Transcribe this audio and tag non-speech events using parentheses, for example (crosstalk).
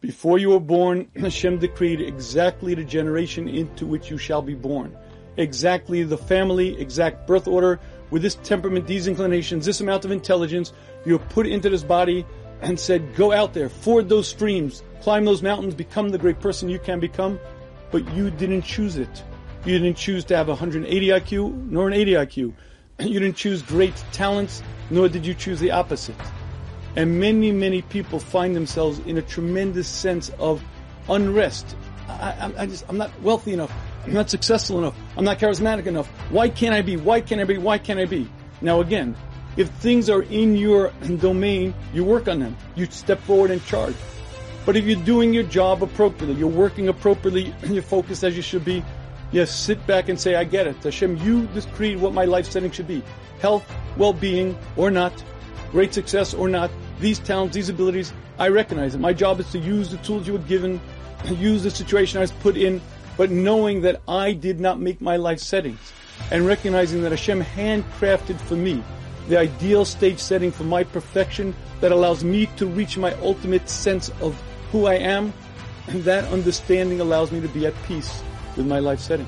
Before you were born, (clears throat) Hashem decreed exactly the generation into which you shall be born. Exactly the family, exact birth order, with this temperament, these inclinations, this amount of intelligence, you're put into this body and said, go out there, ford those streams, climb those mountains, become the great person you can become. But you didn't choose it. You didn't choose to have 180 IQ nor an 80 IQ. (clears throat) You didn't choose great talents, nor did you choose the opposite. And many, many people find themselves in a tremendous sense of unrest. I, I, I just, I'm not wealthy enough. I'm not successful enough. I'm not charismatic enough. Why can't I be? Why can't I be? Why can't I be? Now again, if things are in your (clears throat) domain, you work on them. You step forward and charge. But if you're doing your job appropriately, you're working appropriately, and (clears throat) you're focused as you should be, yes, sit back and say, I get it. Hashem, you decreed what my life setting should be. Health, well-being, or not, great success or not, these talents, these abilities, I recognize it. My job is to use the tools you were given, (laughs) use the situation I was put in, but knowing that I did not make my life settings and recognizing that Hashem handcrafted for me the ideal stage setting for my perfection that allows me to reach my ultimate sense of who I am. And (clears throat) that understanding allows me to be at peace with my life setting.